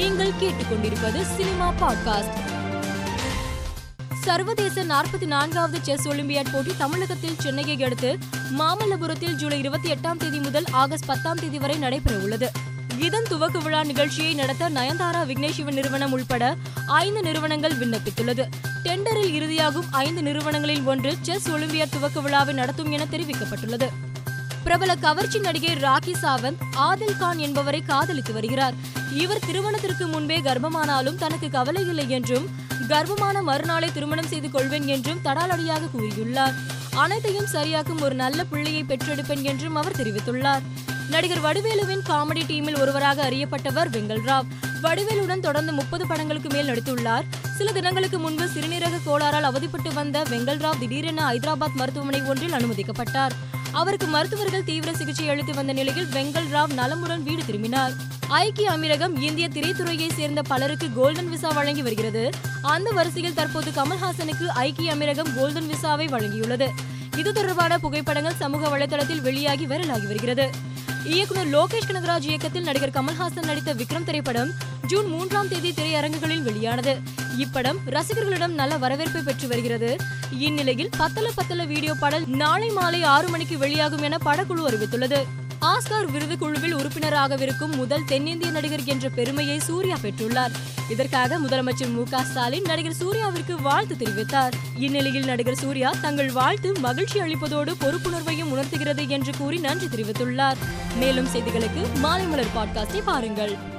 நீங்கள் கேட்டுக்கொண்டிருப்பது cinema podcast. சர்வதேச நாற்பத்தி நான்காவது செஸ் ஒலிம்பியாட் போட்டி தமிழகத்தில் சென்னையை அடுத்து மாமல்லபுரத்தில் ஜூலை இருபத்தி எட்டாம் தேதி முதல் ஆகஸ்ட் பத்தாம் தேதி வரை நடைபெற உள்ளது. இதன் துவக்க விழா நிகழ்ச்சியை நடத்த நயன்தாரா விக்னேஷ் சிவன் நிறுவனம் உள்பட ஐந்து நிறுவனங்கள் விண்ணப்பித்துள்ளது. டெண்டரில் இறுதியாகும் ஐந்து நிறுவனங்களில் ஒன்று செஸ் ஒலிம்பியாட் துவக்க விழாவை நடத்தும் என தெரிவிக்கப்பட்டுள்ளது. பிரபல கவர்ச்சி நடிகை ராக்கி சாவந்த் ஆதில் கான் என்பவரை காதலித்து வருகிறார். இவர் திருமணத்திற்கு முன்பே கர்ப்பமானாலும் தனக்கு கவலை இல்லை என்றும் கர்ப்பமான மறுநாளை திருமணம் செய்து கொள்வேன் என்றும் தடாலடியாக கூறியுள்ளார். அனைத்தையும் சரியாக்கும் ஒரு நல்ல பிள்ளையை பெற்றெடுப்பேன் என்றும் அவர் தெரிவித்துள்ளார். நடிகர் வடிவேலுவின் காமெடி டீமில் ஒருவராக அறியப்பட்டவர் வெங்கல் ராவ். வடிவேலுடன் தொடர்ந்து முப்பது படங்களுக்கு மேல் நடித்துள்ளார். சில தினங்களுக்கு முன்பு சிறுநீரக கோளாறால் அவதிப்பட்டு வந்த வெங்கல் ராவ் திடீரென ஐதராபாத் மருத்துவமனை ஒன்றில் அனுமதிக்கப்பட்டார். அவருக்கு மருத்துவர்கள் தீவிர சிகிச்சை அளித்து வந்த நிலையில் வெங்கல் ராவ் நலமுடன் வீடு திரும்பினார். ஐக்கிய அமீரகம் இந்திய திரைத்துறையை சேர்ந்த பலருக்கு கோல்டன் விசா வழங்கி வருகிறது. அந்த வரிசையில் தற்போது கமல்ஹாசனுக்கு ஐக்கிய அமீரகம் கோல்டன் விசாவை வழங்கியுள்ளது. இது தொடர்பான புகைப்படங்கள் சமூக வலைதளத்தில் வெளியாகி வைரலாகி வருகிறது. இயக்குனர் லோகேஷ் கனகராஜ் இயக்கத்தில் நடிகர் கமல்ஹாசன் நடித்த விக்ரம் திரைப்படம் ஜூன் மூன்றாம் தேதி திரையரங்குகளில் வெளியானது. இப்படம் ரசிகர்களிடம் நல்ல வரவேற்பை பெற்று வருகிறது. இந்நிலையில் பத்தல பத்தல வீடியோ பாடல் நாளை மாலை ஆறு மணிக்கு வெளியாகும் என படக்குழு அறிவித்துள்ளது. ஆஸ்கார் விருது குழுவில் உறுப்பினராகவிருக்கும் முதல் தென்னிந்திய நடிகர் என்ற பெருமையை சூர்யா பெற்றுள்ளார். இதற்காக முதலமைச்சர் மு ஸ்டாலின் நடிகர் சூர்யாவிற்கு வாழ்த்து தெரிவித்தார். இந்நிலையில் நடிகர் சூர்யா தங்கள் வாழ்த்து மகிழ்ச்சி அளிப்பதோடு பொறுப்புணர்வையும் உணர்த்துகிறது என்று கூறி நன்றி தெரிவித்துள்ளார். மேலும் செய்திகளுக்கு மாலை மலர் பாட்காஸ்டை பாருங்கள்.